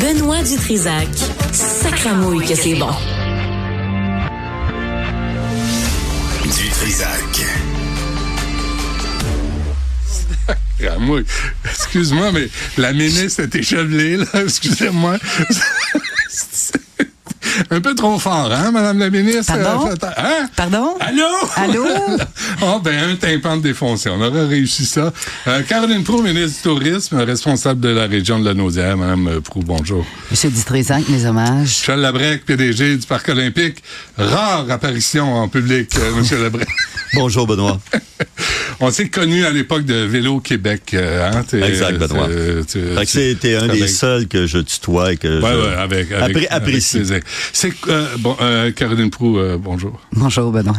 Benoît Dutrisac. Sacramouille que c'est bon. Dutrisac. Sacramouille. Excuse-moi, mais la ministre est échevelée, là. Excusez-moi. Un peu trop fort, hein, Madame la ministre? Pardon? Euh, Hein? Pardon? Allô? Allô? oh, ben, un tympan défoncé. On aurait réussi ça. Euh, Caroline Proux, ministre du Tourisme, responsable de la région de la Naudière. Madame Proux, bonjour. Monsieur Dutrisac, mes hommages. Michel Labrec, PDG du Parc olympique. Rare apparition en public, euh, Monsieur Labrec. Bonjour, Benoît. On s'est connus à l'époque de Vélo Québec. euh, hein? Exact, Benoît. c'était un des seuls que je tutoie et que Ouais, je ouais, avec, avec, appré- avec apprécie. C'est euh, bon, euh, Caroline Proux, euh, bonjour. Bonjour, Benoît.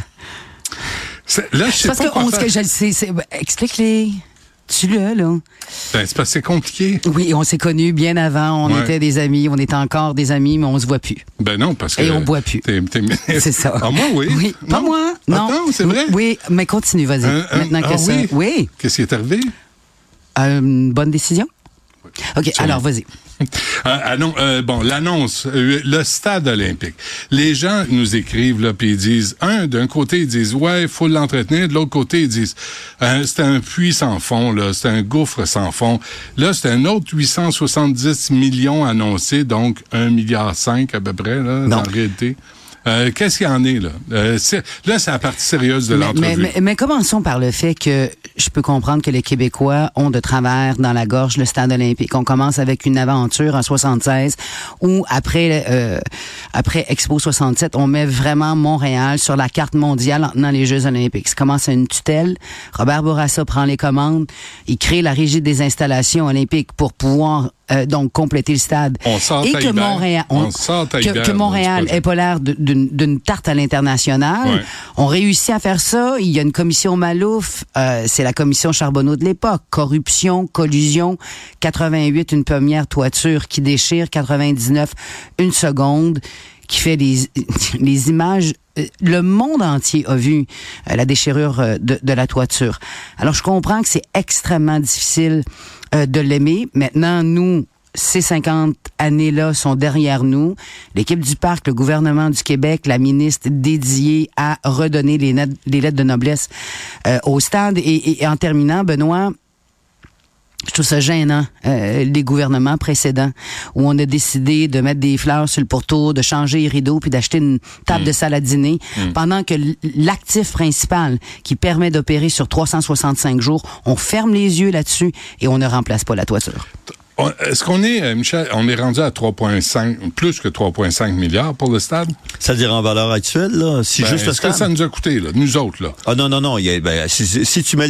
C'est- Là, je sais Parce pas que, quoi on, faire. ce que je le sais, c'est, explique-les. Tu l'as, là? Ben, c'est c'est compliqué. Oui, on s'est connus bien avant. On Ouais. était des amis. On était encore des amis, mais on se voit plus. Ben non, parce que. Et on boit plus. C'est ça. Ah, moi, oui. Oui, pas Non? moi. Non. Attends, c'est vrai? Oui, mais continue, vas-y. Maintenant que ah ça. oui? Oui. Qu'est-ce qui est arrivé? Euh, Une bonne décision? OK, alors vas-y. Ah, ah non, euh, bon, l'annonce, euh, le stade olympique. Les gens nous écrivent là, puis ils disent, un, d'un côté ils disent, ouais, il faut l'entretenir, de l'autre côté ils disent, euh, c'est un puits sans fond, là, c'est un gouffre sans fond. Là, c'est un autre 870 millions annoncés, donc 1 milliard 5 à peu près, là, Non. en réalité. Euh, Qu'est-ce qu'il y en est là? Euh, c'est- Là, c'est la partie sérieuse de Mais, l'entrevue. mais, mais- mais commençons par le fait que je peux comprendre que les Québécois ont de travers dans la gorge le stade olympique. On commence avec une aventure en 76 où après euh, après Expo 67, on met vraiment Montréal sur la carte mondiale en tenant les Jeux olympiques. Ça commence à une tutelle. Robert Bourassa prend les commandes. Il crée la régie des installations olympiques pour pouvoir euh, donc compléter le stade. On Et que. Montréal, On à que, Montréal ait pas l'air d'une d'une tarte à l'international. Ouais. On réussit à faire ça. Il y a une commission Malouf. euh, c'est la commission Charbonneau de l'époque. Corruption, collusion. 88, une première toiture qui déchire. 99, une seconde qui fait les, les images. Euh, Le monde entier a vu euh, la déchirure euh, de, la toiture. Alors, je comprends que c'est extrêmement difficile de l'aimer. Maintenant, nous, ces 50 années-là sont derrière nous. L'équipe du parc, le gouvernement du Québec, la ministre dédiée à redonner les, les lettres de noblesse au stade. Et, et- et en terminant, Benoît, je trouve ça gênant, euh, les gouvernements précédents, où on a décidé de mettre des fleurs sur le pourtour, de changer les rideaux, puis d'acheter une table de salle à dîner, pendant que l'actif principal qui permet d'opérer sur 365 jours, on ferme les yeux là-dessus et on ne remplace pas la toiture. Est-ce qu'on est, euh, Michel, on est rendu à 3,5, plus que 3,5 milliards pour le stade? C'est-à-dire en valeur actuelle, là, si Ben, juste le Est-ce que stade? ça nous a coûté, là, nous autres, là? Ah non, non, non. il y a- ben, si, tu mets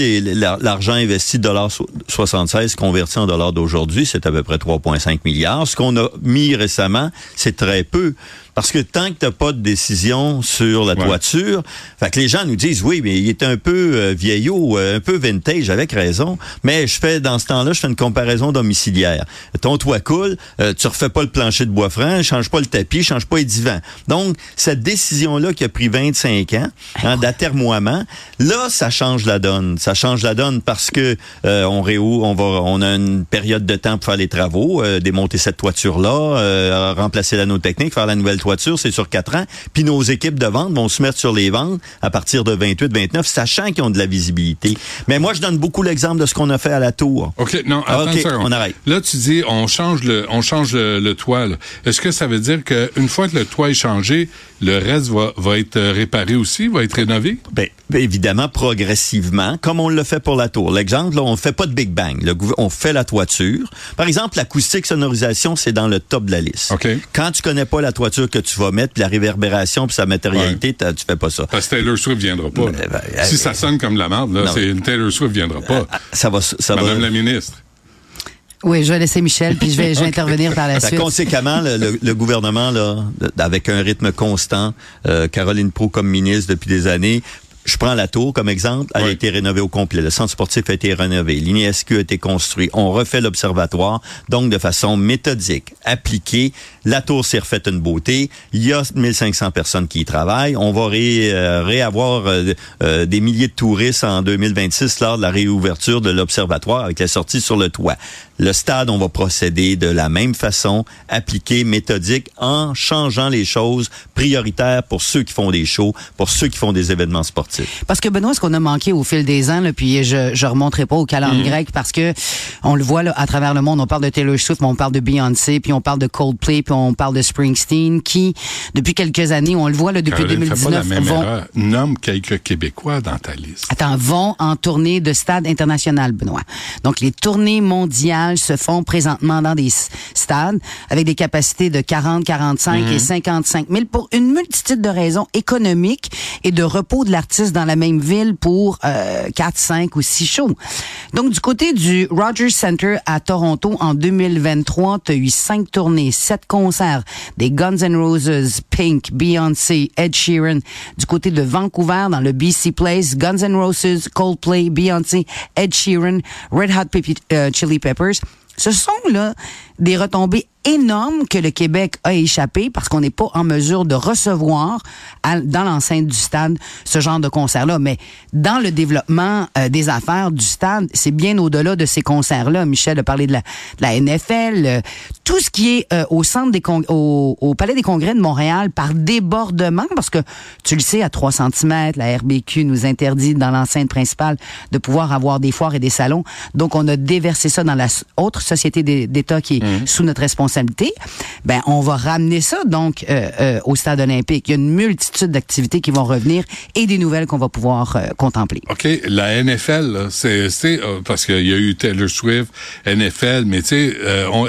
l'argent investi de dollars so- 76 converti en dollars d'aujourd'hui, c'est à peu près 3,5 milliards. Ce qu'on a mis récemment, c'est très peu. Parce que tant que tu pas de décision sur la Ouais. toiture, fait que les gens nous disent, oui, mais il est un peu euh, vieillot, euh, un peu vintage, avec raison. Mais je fais, dans ce temps-là, je fais une comparaison domiciliaire. Ton toit coule, euh, tu refais pas le plancher de bois franc, change pas le tapis, change pas les divans. Donc, cette décision-là qui a pris 25 ans, hein, d'atermoiement, là, ça change la donne. Ça change la donne parce que euh, on réouvre, on va, on a une période de temps pour faire les travaux, euh, démonter cette toiture-là, euh, remplacer l'anneau technique, faire la nouvelle c'est sur quatre ans. Puis nos équipes de vente vont se mettre sur les ventes à partir de 28-29, sachant qu'ils ont de la visibilité. Mais moi, je donne beaucoup l'exemple de ce qu'on a fait à la tour. OK, non, Ah, attends OK, une seconde. on arrête. Là, tu dis, on change le, on change le, le toit. Est-ce que ça veut dire qu'une fois que le toit est changé, le reste va, va être euh, réparé aussi, va être rénové? Ben, ben, évidemment, progressivement, comme on le fait pour la tour. L'exemple, on fait pas de Big Bang. Le on fait la toiture. Par exemple, l'acoustique sonorisation, c'est dans le top de la liste. OK. Quand tu connais pas la toiture que tu vas mettre, puis la réverbération, puis sa matérialité, t'as- tu fais pas ça. Parce que Taylor Swift viendra pas. Ben, ben, si ça sonne comme la merde, là, Taylor Swift viendra pas. Ça va, ça Madame va. la ministre. Oui, je vais laisser Michel, puis je vais, je vais intervenir par la suite. conséquemment, le, le- le gouvernement, là, avec un rythme constant, euh, Caroline Pro comme ministre depuis des années, je prends la tour comme exemple, elle a été rénovée au complet. Le centre sportif a été rénové. L'INESQ a été construit. On refait l'observatoire, donc de façon méthodique, appliquée. La tour s'est refaite une beauté. Il y a 1500 personnes qui y travaillent. On va ré, euh, réavoir euh, euh, des milliers de touristes en 2026 lors de la réouverture de l'observatoire avec la sortie sur le toit. Le stade, on va procéder de la même façon, appliquée, méthodique, en changeant les choses prioritaires pour ceux qui font des shows, pour ceux qui font des événements sportifs. Parce que Benoît, ce qu'on a manqué au fil des ans, là, puis je je remonterai pas au calendrier Mm. grec parce que on le voit là, à travers le monde, on parle de Taylor Swift, mais on parle de Beyoncé, puis on parle de Coldplay, puis on parle de Springsteen, qui depuis quelques années, on le voit là depuis Caroline, fais pas la 2019, même vont erreur. Nomme quelques Québécois dans ta liste. Attends, vont en tournée de stade international, Benoît. Donc, les tournées mondiales se font présentement dans des stades avec des capacités de 40, 45 Mhm. et 55 000 pour une multitude de raisons économiques et de repos de l'artiste dans la même ville pour euh, 4, 5 ou 6 shows. Donc, du côté du Rogers Center à Toronto, en 2023, tu as eu 5 tournées, 7 concerts, des Guns N' Roses, Pink, Beyoncé, Ed Sheeran. Du côté de Vancouver, dans le BC Place, Guns N' Roses, Coldplay, Beyoncé, Ed Sheeran, Red Hot euh, Chili Peppers. Ce sont là des retombées énormes que le Québec a échappé parce qu'on n'est pas en mesure de recevoir à- dans l'enceinte du stade ce genre de concert-là. Mais dans le développement euh, des affaires du stade, c'est bien au-delà de ces concerts-là. Michel a parlé de la, de la NFL, euh, tout ce qui est euh, au centre des con- au, au Palais des Congrès de Montréal par débordement, parce que tu le sais, à 3 cm, la RBQ nous interdit dans l'enceinte principale de pouvoir avoir des foires et des salons. Donc, on a déversé ça dans la autre société d'É- d'État qui est sous notre responsabilité. Ben, on va ramener ça donc euh, euh, au stade olympique. Il y a une multitude d'activités qui vont revenir et des nouvelles qu'on va pouvoir euh, contempler. OK, la NFL, c'est parce qu'il y a eu Taylor Swift, NFL, mais tu sais,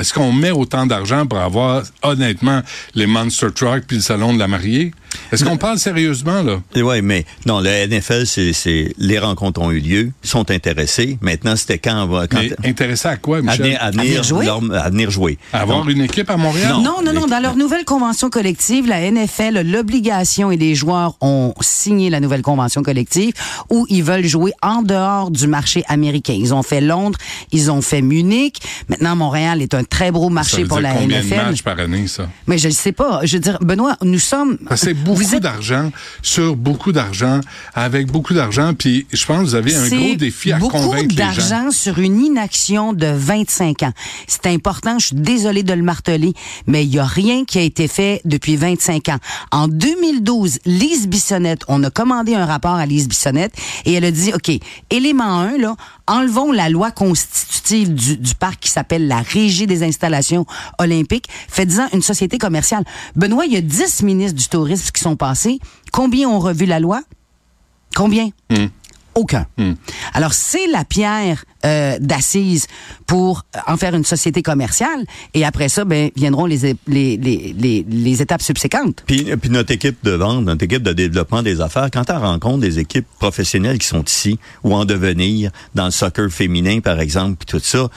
est-ce qu'on met autant d'argent pour avoir honnêtement les Monster Truck puis le salon de la mariée? Est-ce qu'on parle sérieusement là? Oui, mais non, le NFL, c'est, les rencontres ont eu lieu, ils sont intéressés. Maintenant, c'était quand, on va- quand Mais intéressé à quoi, à Michel? venir, à venir jouer? leur- à venir jouer. Avoir Donc, une équipe à Montréal? Non. Non, non, Dans leur nouvelle convention collective, la NFL a l'obligation et les joueurs ont signé la nouvelle convention collective où ils veulent jouer en dehors du marché américain. Ils ont fait Londres, ils ont fait Munich. Maintenant, Montréal est un très gros ça marché veut pour dire la combien de NFL. matchs par année, ça? Mais je ne sais pas. Je veux dire, Benoît, nous sommes. Beaucoup êtes- d'argent sur beaucoup d'argent, avec beaucoup d'argent, puis je pense que vous avez un gros défi à beaucoup convaincre les gens. d'argent sur une inaction de 25 ans. C'est important, je suis désolée de le marteler, mais il y a rien qui a été fait depuis 25 ans. En 2012, Lise Bissonnette, on a commandé un rapport à Lise Bissonnette et elle a dit, OK, élément 1, là, enlevons la loi constitutive du, du parc qui s'appelle la Régie des installations olympiques, faites-en une société commerciale. Benoît, il y a 10 ministres du tourisme qui sont passés. Combien ont revu la loi? Combien? Aucun. Alors, c'est la pierre euh, d'assise pour euh, en faire une société commerciale. Et après ça, ben, viendront les, é- les, les, les, les étapes subséquentes. Puis, puis notre équipe de vente, notre équipe de développement des affaires, quand on rencontre des équipes professionnelles qui sont ici ou en devenir, dans le soccer féminin, par exemple, puis tout ça, euh,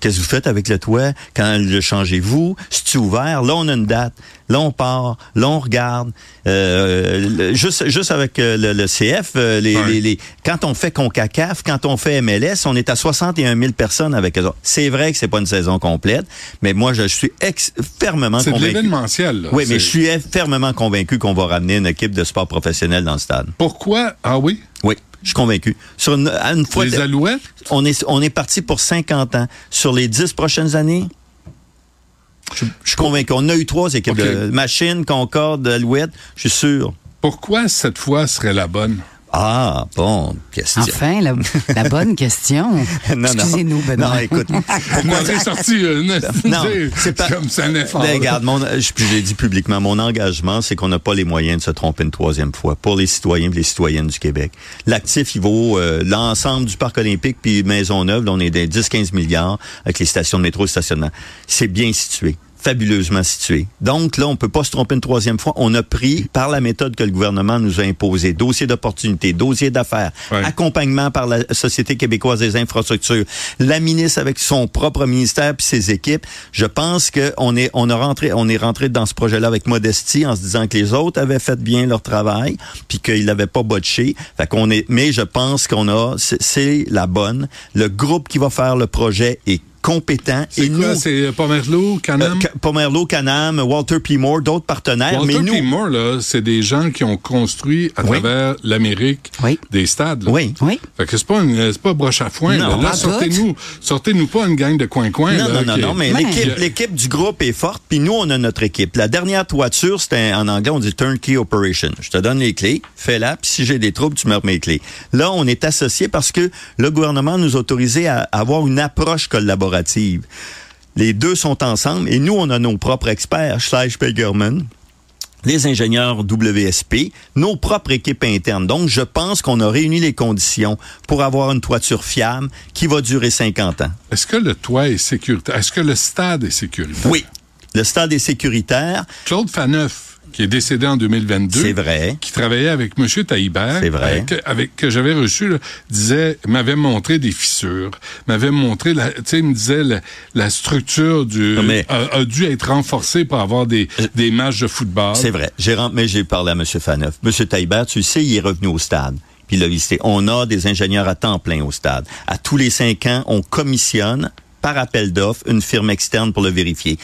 qu'est-ce que vous faites avec le toit? Quand le changez-vous? C'est ouvert? Là, on a une date. Là, on part. Là, on regarde. Euh, juste, juste avec euh, le, le CF, euh, les, les, les- quand on fait CONCACAF, quand on fait MLS, on est à 61 000 personnes avec eux. C'est vrai que c'est pas une saison complète, mais moi, je suis ex- fermement C'est convaincu. l'événementiel. là. Oui, mais C'est- je suis fermement convaincu qu'on va ramener une équipe de sport professionnel dans le stade. Pourquoi? Ah oui? Je suis convaincu. Sur une, fois, Les Alouettes? on est on est parti pour 50 ans. Sur les 10 prochaines années, je, je suis convaincu. On a eu trois équipes de Machine, Concorde, Alouette. Je suis sûr. Pourquoi cette fois serait la bonne? Ah, bon, question. Enfin, la, la bonne question. Non, non. Excusez-nous, Benoît. Non, écoute. On aurait sorti une... Non, c'est pas- comme c'est un effort. Ben, regarde, mon, je, puis je l'ai dit publiquement, mon engagement, c'est qu'on n'a pas les moyens de se tromper une troisième fois pour les citoyens et les citoyennes du Québec. L'actif, il vaut euh, l'ensemble du parc olympique puis Maisonneuve, là, on est des 10-15 milliards avec les stations de métro et stationnement. C'est bien situé. Fabuleusement situé. Donc là, on peut pas se tromper une troisième fois. On a pris par la méthode que le gouvernement nous a imposée, dossier d'opportunité, dossier d'affaires, Ouais. accompagnement par la Société québécoise des infrastructures, la ministre avec son propre ministère puis ses équipes. Je pense que on est on a rentré on est rentré dans ce projet-là avec modestie en se disant que les autres avaient fait bien leur travail puis qu'ils l'avaient pas botché. Fait qu'on est mais je pense qu'on a c'est- c'est la bonne. Le groupe qui va faire le projet est compétent C'est et quoi? nous C'est Pomerleau, euh, Canam? Ca- Pomerleau, Canam, Walter P. Moore, d'autres partenaires. Walter mais nous, P. Moore, là, c'est des gens qui ont construit à Oui. travers l'Amérique Oui. des stades. là. Oui. Oui. Fait que c'est pas une, c'est pas broche à foin. Non, là. Là, sortez-nous, sortez-nous pas une gang de coin-coin. Non, là, non, non, non, mais l'équipe, l'équipe du groupe est forte, puis nous, on a notre équipe. La dernière toiture, c'était en anglais, on dit turnkey operation. Je te donne les clés, fais-la, puis si j'ai des troubles, tu me remets les clés. Là, on est associés parce que le gouvernement nous a autorisé à avoir une approche collaborative. Les deux sont ensemble et nous, on a nos propres experts, Schleich Pegerman, les ingénieurs WSP, nos propres équipes internes. Donc, je pense qu'on a réuni les conditions pour avoir une toiture fiable qui va durer 50 ans. Est-ce que le toit est sécuritaire? Est-ce que le stade est sécuritaire? Oui. Le stade est sécuritaire. Claude Faneuf, qui est décédé en 2022. C'est vrai. Qui travaillait avec M. Taïbert. C'est vrai. euh, que, avec, que j'avais reçu, là, disait, m'avait montré des fissures, m'avait montré, la, tu sais, il me disait, la, la structure du, mais- a, a dû être renforcée pour avoir des, des matchs de football. C'est vrai. J'ai mais j'ai parlé à M. Faneuf. M. Taibert, tu sais, il est revenu au stade. Puis il l'a visité. On a des ingénieurs à temps plein au stade. À tous les cinq ans, on commissionne par appel d'offres une firme externe pour le vérifier.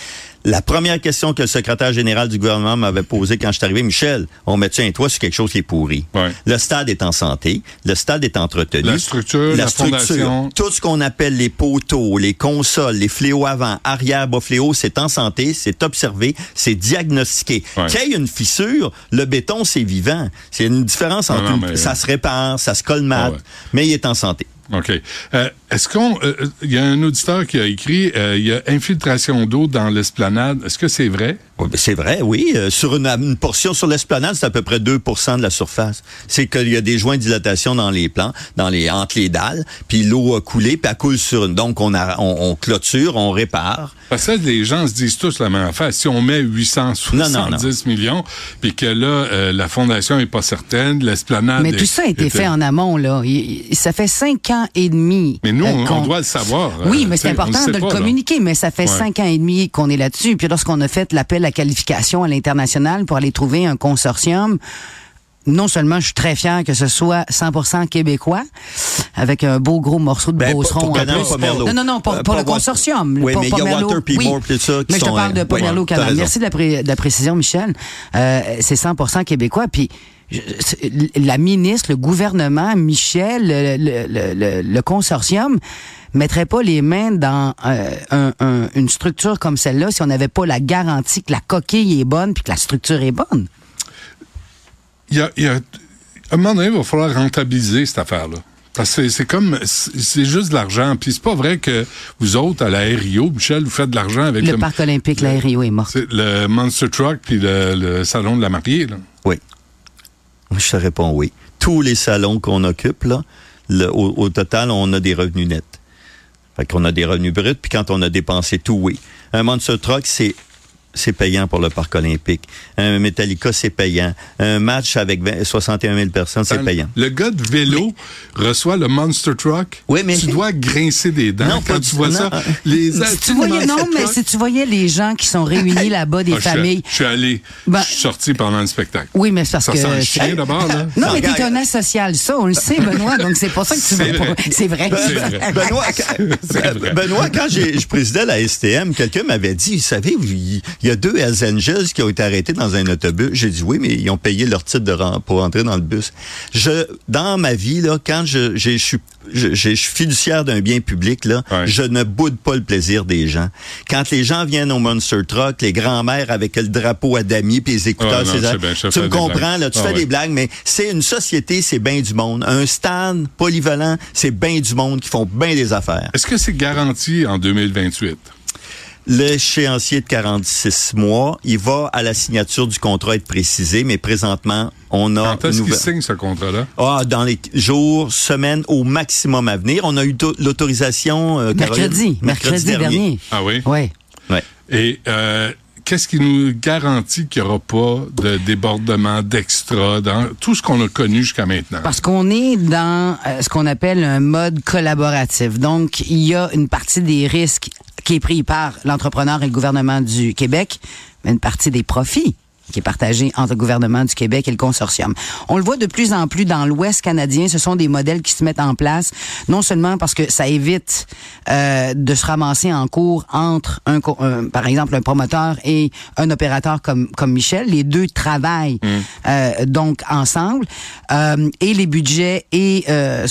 La première question que le secrétaire général du gouvernement m'avait posée quand je suis arrivé, Michel, on met-tu un toit sur quelque chose qui est pourri? Ouais. Le stade est en santé, le stade est entretenu. La structure, la fondation. tout ce qu'on appelle les poteaux, les consoles, les fléaux avant, arrière, bas fléaux, c'est en santé, c'est observé, c'est diagnostiqué. Ouais. Qu'il y ait une fissure, le béton, c'est vivant. C'est une différence Non, entre non, mais- ça se répare, ça se colmate, Ah ouais. mais il est en santé. OK. Euh, Est-ce qu'on... euh, Il y a un auditeur qui a écrit, euh, il y a infiltration d'eau dans l'esplanade. Est-ce que c'est vrai? Ben, C'est vrai, oui. Euh, sur une, une portion sur l'esplanade, c'est à peu près 2% de la surface. C'est qu'il y a des joints de dilatation dans les plans, dans les entre les dalles, puis l'eau a coulé, puis elle coule sur une. Donc on, a, on, on clôture, on répare. Parce que les gens se disent tous la même affaire. Si on met 870 Non, non, non. millions, puis que là, euh, la fondation est pas certaine, l'esplanade... Mais est- tout ça a été fait en amont, là. Il- il- ça fait cinq ans et demi. Mais nous, euh, on, doit le savoir. Oui, Euh, mais c'est important de pas, le là. communiquer, mais ça fait Ouais. cinq ans et demi qu'on est là-dessus. Puis lorsqu'on a fait l'appel à qualification à l'international pour aller trouver un consortium, non seulement je suis très fier que ce soit 100% québécois, avec un beau gros morceau de Ben, pour- beauceron pour en plus. Pomerleau. Non, non, non, pour, Euh, pour le consortium. Oui, pour mais il y a Pomerleau. Walter P. Oui. Moore, puis ça, qui Mais je te parle de euh, t'as Canal. raison. Merci de la, pré- de la précision, Michel. Euh, c'est 100% québécois. Puis je- la ministre, le gouvernement, Michel, le, le- le- le- le consortium mettrait pas les mains dans euh, un- un- une structure comme celle-là si on n'avait pas la garantie que la coquille est bonne puis que la structure est bonne? Il y a, il y a- à un moment donné, il va falloir rentabiliser cette affaire-là. Parce que c'est- comme, c'est juste de l'argent. Puis c'est pas vrai que vous autres, à la RIO, Michel, vous faites de l'argent avec Le le, parc olympique, la Rio est mort. c'est le Monster Truck puis le, le salon de la mariée. Là. Oui. Je te réponds oui. Tous les salons qu'on occupe, là, le- au, au total, on a des revenus nets. Qu'on a des revenus bruts, puis quand on a dépensé tout, oui. Un Monster Truck, c'est c'est payant pour le parc olympique. Un Metallica, c'est payant. Un match avec 20 61 000 personnes, c'est payant. Le gars de vélo reçoit le Monster Truck. Oui, mais- Tu dois grincer des dents Non, quand pas tu vois non. ça. Les Si tu voyais, non, mais si tu voyais les gens qui sont réunis là-bas, des Ah, je suis- familles. Je suis allé. Ben- je suis sorti pendant le spectacle. Oui, mais c'est parce Ça que. sent le c'est- chien d'abord, là. Non, mais t'es un asocial, ça, on le sait, Benoît, donc c'est pour ça que tu veux pas. C'est vrai. Benoît, quand, C'est vrai. Benoît, quand j'ai- je présidais la STM, quelqu'un m'avait dit, vous savez, il y a deux Hells Angels qui ont été arrêtés dans un autobus. J'ai dit oui, mais ils ont payé leur titre de pour entrer dans le bus. Je, dans ma vie, là, quand je, je suis, je, je suis fiduciaire d'un bien public, là, Ouais. je ne boude pas le plaisir des gens. Quand les gens viennent au Monster Truck, les grands-mères avec le drapeau à damier puis les écouteurs, non, je bien, je tu me comprends, là, tu Ah, fais ouais. des blagues, mais c'est une société, c'est bien du monde. Un stade polyvalent, c'est bien du monde qui font bien des affaires. Est-ce que c'est garanti en 2028? L'échéancier de 46 mois, il va à la signature du contrat être précisé, mais présentement, on a Quand est-ce une qu'il nouvelle- signe ce contrat-là? Ah, dans les jours, semaines au maximum à venir. On a eu to- l'autorisation euh, Mercredi, mercredi, dernier. Ah oui? Oui. Ouais. Et euh, qu'est-ce qui nous garantit qu'il n'y aura pas de débordement d'extra dans tout ce qu'on a connu jusqu'à maintenant? Parce qu'on est dans euh, ce qu'on appelle un mode collaboratif. Donc, il y a une partie des risques qui est pris par l'entrepreneur et le gouvernement du Québec, mais une partie des profits qui est partagé entre le gouvernement du Québec et le consortium. On le voit de plus en plus dans l'Ouest canadien. Ce sont des modèles qui se mettent en place, non seulement parce que ça évite euh, de se ramasser en cours entre, un, un, par exemple, un promoteur et un opérateur comme, comme Michel. Les deux travaillent Mm. euh, donc ensemble euh, et les budgets et euh,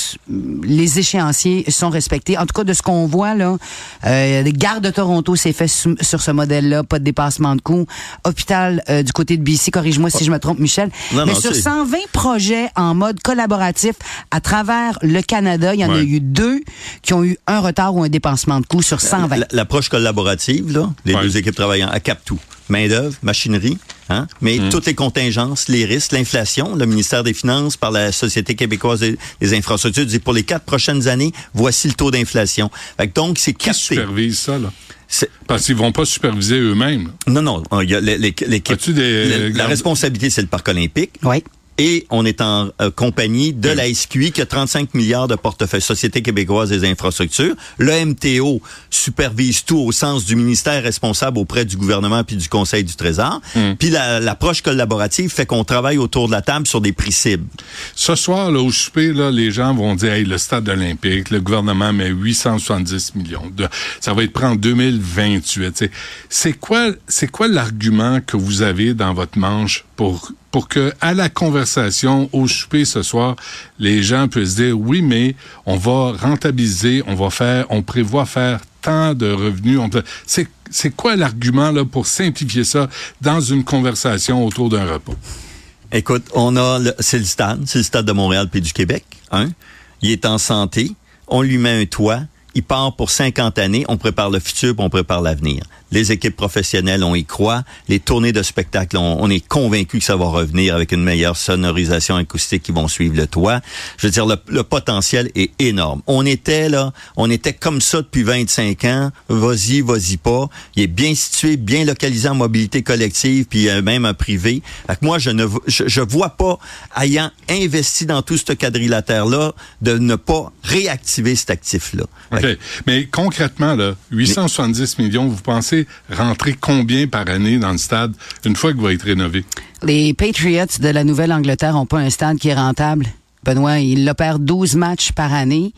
les échéanciers sont respectés. En tout cas, de ce qu'on voit là, euh, les gares de Toronto s'est fait sur ce modèle-là, pas de dépassement de coûts. Hôpital euh, du côté de BC, corrige-moi si je me trompe, Michel. Non, Mais non, sur c'est- 120 projets en mode collaboratif à travers le Canada, il y en a eu deux qui ont eu un retard ou un dépensement de coûts sur 120. La- L'approche collaborative, là, les Ouais. deux équipes travaillant, elle capte tout. Main-d'œuvre, machinerie, hein, mais Mm. toutes les contingences, les risques, l'inflation, le ministère des Finances par la Société québécoise des, des infrastructures dit pour les quatre prochaines années, voici le taux d'inflation. Donc, c'est Qui supervise ça, là? C'est- Parce qu'ils vont pas superviser eux-mêmes. Non, non, il y a l'é- l'é- l'équipe. As-tu des- la- La, responsabilité, c'est le parc olympique. Oui. Et on est en euh, compagnie de la SQI qui a 35 milliards de portefeuille Société québécoise des infrastructures. Le MTO supervise tout au sens du ministère responsable auprès du gouvernement puis du Conseil du Trésor. Puis la- l'approche collaborative fait qu'on travaille autour de la table sur des prix cibles. Ce soir, là, au souper, là, les gens vont dire, hey, le stade olympique, le gouvernement met 870 millions. De, ça va être pris en 2028. tu sais. C'est quoi, c'est quoi l'argument que vous avez dans votre manche pour, pour que, à la conversation, au souper ce soir, les gens puissent dire, oui, mais on va rentabiliser, on va faire, on prévoit faire tant de revenus. C'est, quoi l'argument, pour simplifier ça dans une conversation autour d'un repas? Écoute, on a c'est le stade, c'est le stade de Montréal puis du Québec. Hein? Il est en santé, on lui met un toit, il part pour 50 années, on prépare le futur, on prépare l'avenir. Les équipes professionnelles, on y croit. Les tournées de spectacle, on, est convaincu que ça va revenir avec une meilleure sonorisation acoustique qui vont suivre le toit. Je veux dire, le, potentiel est énorme. On était là, on était comme ça depuis 25 ans. Vas-y, vas-y pas. Il est bien situé, bien localisé en mobilité collective, puis euh, même en privé. Fait que moi, je ne je, je vois pas, ayant investi dans tout ce quadrilatère-là, de ne pas réactiver cet actif-là. Mais concrètement, là, 870 millions, vous pensez rentrer combien par année dans le stade une fois qu'il va être rénové? Les Patriots de la Nouvelle-Angleterre ont pas un stade qui est rentable. Benoît, ils l'opèrent 12 matchs par année.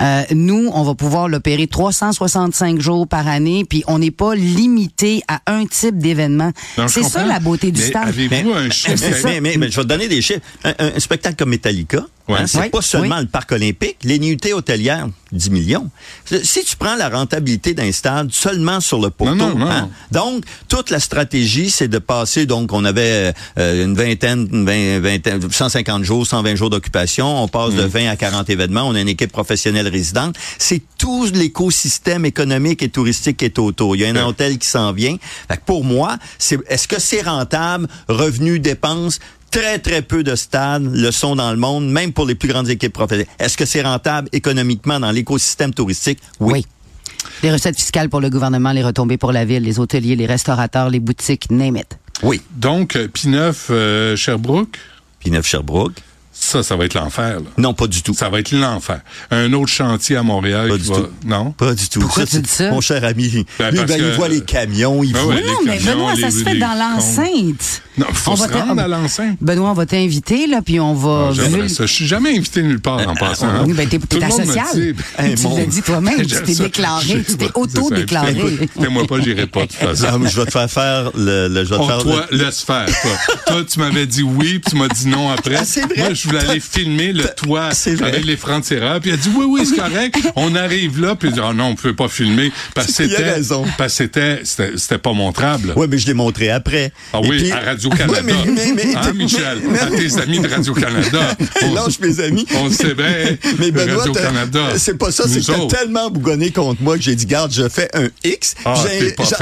Euh, nous, on va pouvoir l'opérer 365 jours par année, puis on n'est pas limité à un type d'événement. C'est ça la beauté du Mais stade. Avez-vous un chiffre? Mais, mais, mais- mais je vais te donner des chiffres. Un, spectacle comme Metallica, Ouais. hein, c'est Oui, pas seulement oui. le parc olympique. Les nuitées hôtelières, 10 millions. Si tu prends la rentabilité d'un stade seulement sur le poteau, Non, non, non. hein, donc toute la stratégie, c'est de passer, donc on avait euh, une vingtaine, une vingt- vingtaine, 150 jours, 120 jours d'occupation, on passe de Mm. 20 à 40 événements, on a une équipe professionnelle C'est tout l'écosystème économique et touristique qui est autour. Il y a un hôtel qui s'en vient. Fait que pour moi, c'est est-ce que c'est rentable, revenus, dépenses? Très, très peu de stades le sont dans le monde, même pour les plus grandes équipes professionnelles. Est-ce que c'est rentable économiquement dans l'écosystème touristique? Oui. Oui. Les recettes fiscales pour le gouvernement, les retombées pour la ville, les hôteliers, les restaurateurs, les boutiques, name it. Oui. Donc, euh, P9, euh, Sherbrooke, Puis Neuf Sherbrooke? Ça, ça va être l'enfer. là. Non, pas du tout. Ça va être l'enfer. Un autre chantier à Montréal Pas qui du va... tout. Non? Pas du tout. Pourquoi tu dis ça? Mon cher ami, lui, Ben, ben, parce il voit les camions, il Ben voit... non, les mais camions, Benoît, ça les- se fait les dans l'enceinte. Non, faut On se va rendre à l'enceinte. Benoît, on va t'inviter, là, puis on va... Ah, J'aimerais vul- ça. Je suis jamais invité nulle part en passant. hein. Oui, ben, t'es, asocial. dit, ben, tu mon- l'as dit toi-même, tu t'es déclaré, tu t'es auto-déclaré. Fais-moi pas, j'irai pas de toute façon. Ah, je vais te faire faire le... le je vais te faire toi, le- laisse faire, toi. toi, tu m'avais dit oui, puis tu m'as dit non après. Ah, c'est vrai. Moi, je voulais aller filmer le toit avec les francs-tireurs, puis il a dit oui, oui, c'est correct. On arrive là, puis il dit ah non, on peut pas filmer parce que c'était, raison. parce que c'était, c'était, pas montrable. Ouais, mais je l'ai montré après. Ah oui, puis- à Radio-Canada. Ouais, mais, mais, mais, hein, Michel? mais- à tes amis de Radio-Canada. On- Lâche mes amis. On le sait bien. Mais Benoît, Radio-Canada. c'est pas ça, c'est que t'as tellement bougonné contre moi que j'ai dit, garde, je fais un X. Ah.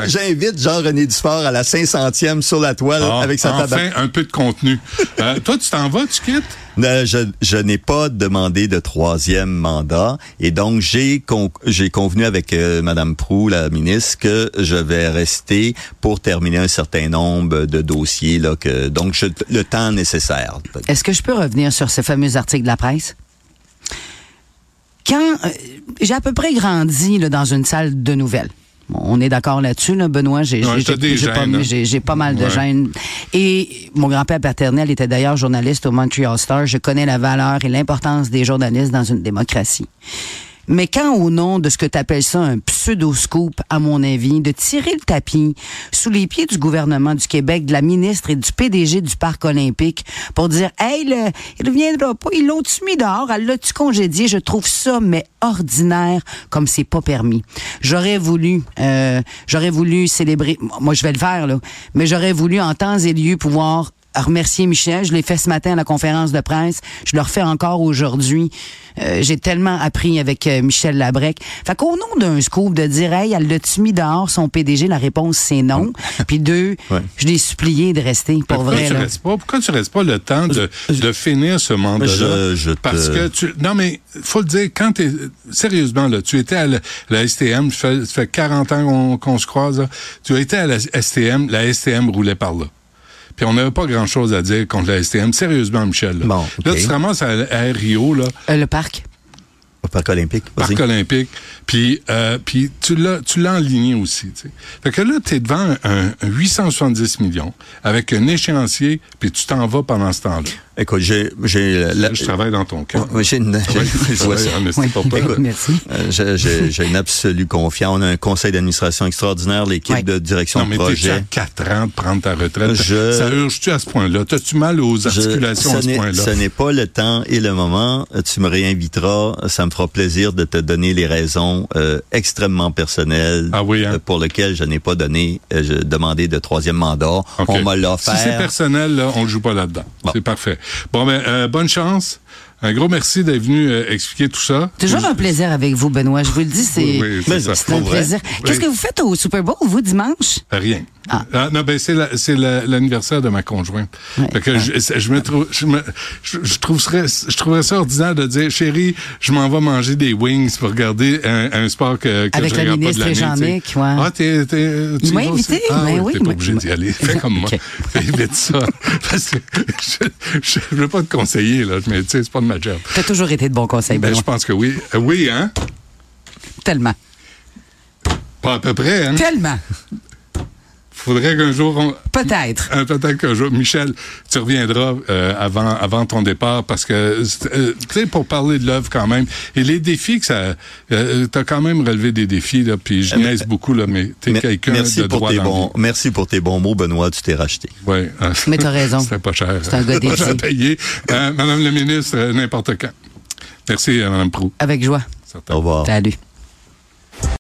J'invite Jean-René Dufort à la 500e sur la toile Ah, avec sa table. enfin, un peu de contenu. Euh, toi, tu t'en vas, tu quittes? Je, je n'ai pas demandé de troisième mandat et donc j'ai con- j'ai convenu avec euh, Madame la ministre, que je vais rester pour terminer un certain nombre de dossiers là que donc je- le temps nécessaire. Est-ce que je peux revenir sur ce fameux article de la presse? Quand euh, j'ai à peu près grandi là, dans une salle de nouvelles. On est d'accord là-dessus, là, Benoît. J'ai pas, pas mal de Ouais. gènes. Et mon grand-père paternel était d'ailleurs journaliste au Montreal Star. Je connais la valeur et l'importance des journalistes dans une démocratie. Mais quand, au nom de ce que tu appelles ça un pseudo-scoop, à mon avis, de tirer le tapis sous les pieds du gouvernement du Québec, de la ministre et du PDG du Parc olympique pour dire, hey, le, il reviendra pas, ils l'ont-tu mis dehors, elle l'a-tu congédié, je trouve ça, mais ordinaire, comme c'est pas permis. J'aurais voulu, euh, j'aurais voulu célébrer, moi je vais le faire, là, mais j'aurais voulu en temps et lieu pouvoir remercier Michel. Je l'ai fait ce matin à la conférence de presse. Je le refais encore aujourd'hui. Euh, J'ai tellement appris avec euh, Michel Labrec. Fait qu'au nom d'un scoop de dire, hey, elle l'a-tu mis dehors son PDG? La réponse, c'est non. Puis deux, Ouais. je l'ai supplié de rester, pour pourquoi vrai. tu là. restes pas? Pourquoi tu restes pas le temps de, de finir ce mandat-là? te- Parce que tu non mais faut le dire quand t'es sérieusement là, tu étais à la, la STM, ça fait, ça fait 40 ans qu'on qu'on se croise. là. Tu as été à la STM, la STM roulait par là. Puis on n'avait pas grand-chose à dire contre la STM. Sérieusement, Michel. Là, Bon, là tu te ramasses à, à Rio, là, Euh, le parc. Parc olympique. Parc olympique. Puis, euh, puis tu l'as, tu l'as enligné aussi. Tu sais. Fait que là, tu es devant un, un 870 millions avec un échéancier, puis tu t'en vas pendant ce temps-là. Écoute, j'ai la- je travaille dans ton cas. Ouais, j'ai une, j'ai- Oui. une absolue confiance. On a un conseil d'administration extraordinaire, l'équipe Ouais. de direction Non, de mais à projet. 4 ans de prendre ta retraite? Je- Ça urge-tu à ce point-là? T'as-tu mal aux Je- articulations à ce point-là? ce n'est pas le temps et le moment. Tu me réinviteras. Ça me fera plaisir de te donner les raisons euh, extrêmement personnelles Ah oui, hein? euh, pour lesquelles je n'ai pas donné, euh, je- demandé de troisième mandat. On m'a l'a Si c'est personnel, là, on ne joue pas là-dedans. Bon. C'est parfait. Bon, ben, bonne chance. Un gros merci d'être venu euh, expliquer tout ça. Toujours un plaisir avec vous, Benoît. Je vous le dis, c'est Oui, oui, c'est un plaisir. Qu'est-ce que vous faites au Super Bowl, vous, dimanche? Rien. Ah. non, ben c'est la- c'est la- l'anniversaire de ma conjointe. Ouais. Fait que je, je me trouve, je, me, je, je trouverais, je trouverais ça ordinaire de dire, chérie, je m'en vais manger des wings pour regarder un, un sport que, que Avec je regarde pas de ministre l'année. Sais. ouais. Ah, t'es, t'es, tu Il m'a y vas aussi? invité, Ah, ben oui, T'es pas obligé d'y aller. Fais comme moi. Fais vite ça. Parce que je, je, je veux pas te conseiller, là, mais tu sais, c'est pas de ma job. T'as toujours été de bons conseils, Ben, je pense que oui. Euh, oui, hein? Tellement. Pas à peu près, hein? Tellement. Faudrait qu'un jour on, Peut-être. Euh, Peut-être qu'un jour, Michel, tu reviendras euh, avant avant ton départ parce que euh, tu sais pour parler de l'œuvre quand même et les défis que ça, euh, t'as quand même relevé des défis là, puis je Euh, niaise beaucoup là, mais t'es Mer- quelqu'un merci de pour droit tes bons, merci pour tes bons mots, Benoît. Tu t'es racheté. Ouais, euh, Mais t'as raison. C'était pas cher. C'est un gars Pas cher à dédié. payer. Euh, Madame la ministre, n'importe quand. Merci, euh, Madame Prou. Avec joie. Au revoir. Salut.